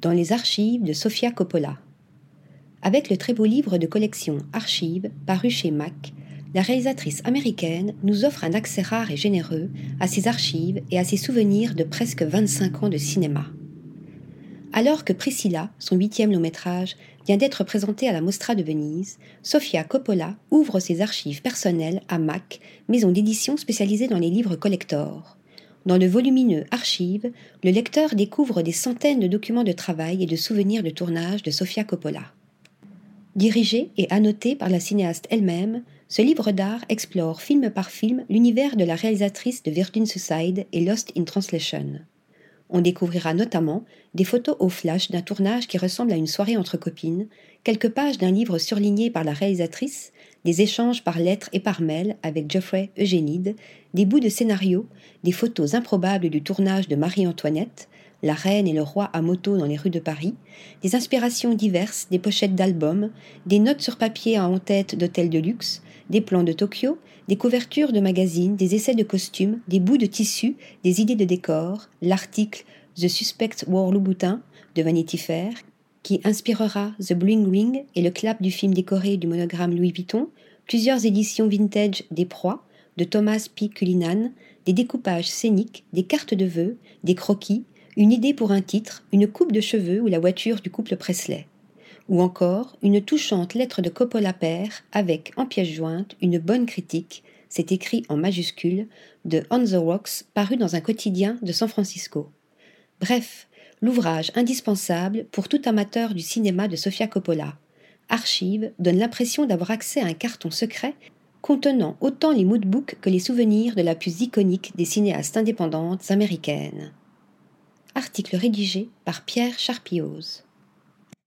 dans les archives de Sofia Coppola. Avec le très beau livre de collection Archives, paru chez Mac, la réalisatrice américaine nous offre un accès rare et généreux à ses archives et à ses souvenirs de presque 25 ans de cinéma. Alors que Priscilla, son huitième long métrage, vient d'être présenté à la Mostra de Venise, Sofia Coppola ouvre ses archives personnelles à Mac, maison d'édition spécialisée dans les livres collector. Dans le volumineux Archive, le lecteur découvre des centaines de documents de travail et de souvenirs de tournage de Sofia Coppola. Dirigé et annoté par la cinéaste elle-même, ce livre d'art explore film par film l'univers de la réalisatrice de Virgin Suicide et Lost in Translation. On découvrira notamment des photos au flash d'un tournage qui ressemble à une soirée entre copines, quelques pages d'un livre surligné par la réalisatrice, des échanges par lettres et par mail avec Geoffrey Eugénide, des bouts de scénario, des photos improbables du tournage de Marie-Antoinette, la reine et le roi à moto dans les rues de Paris, des inspirations diverses, des pochettes d'albums, des notes sur papier en tête d'hôtels de luxe, des plans de Tokyo, des couvertures de magazines, des essais de costumes, des bouts de tissu, des idées de décors, l'article The Suspect War Louboutin de Vanity Fair, qui inspirera The Bling Ring et le clap du film décoré du monogramme Louis Vuitton, plusieurs éditions vintage des proies de Thomas P. Cullinan, des découpages scéniques, des cartes de vœux, des croquis, une idée pour un titre, une coupe de cheveux ou la voiture du couple Presley. Ou encore une touchante lettre de Coppola père avec, en pièce jointe, une bonne critique, c'est écrit en majuscule, de On the Rocks paru dans un quotidien de San Francisco. Bref, l'ouvrage indispensable pour tout amateur du cinéma de Sofia Coppola. Archive donne l'impression d'avoir accès à un carton secret contenant autant les moodbooks que les souvenirs de la plus iconique des cinéastes indépendantes américaines. Article rédigé par Pierre Charpioz.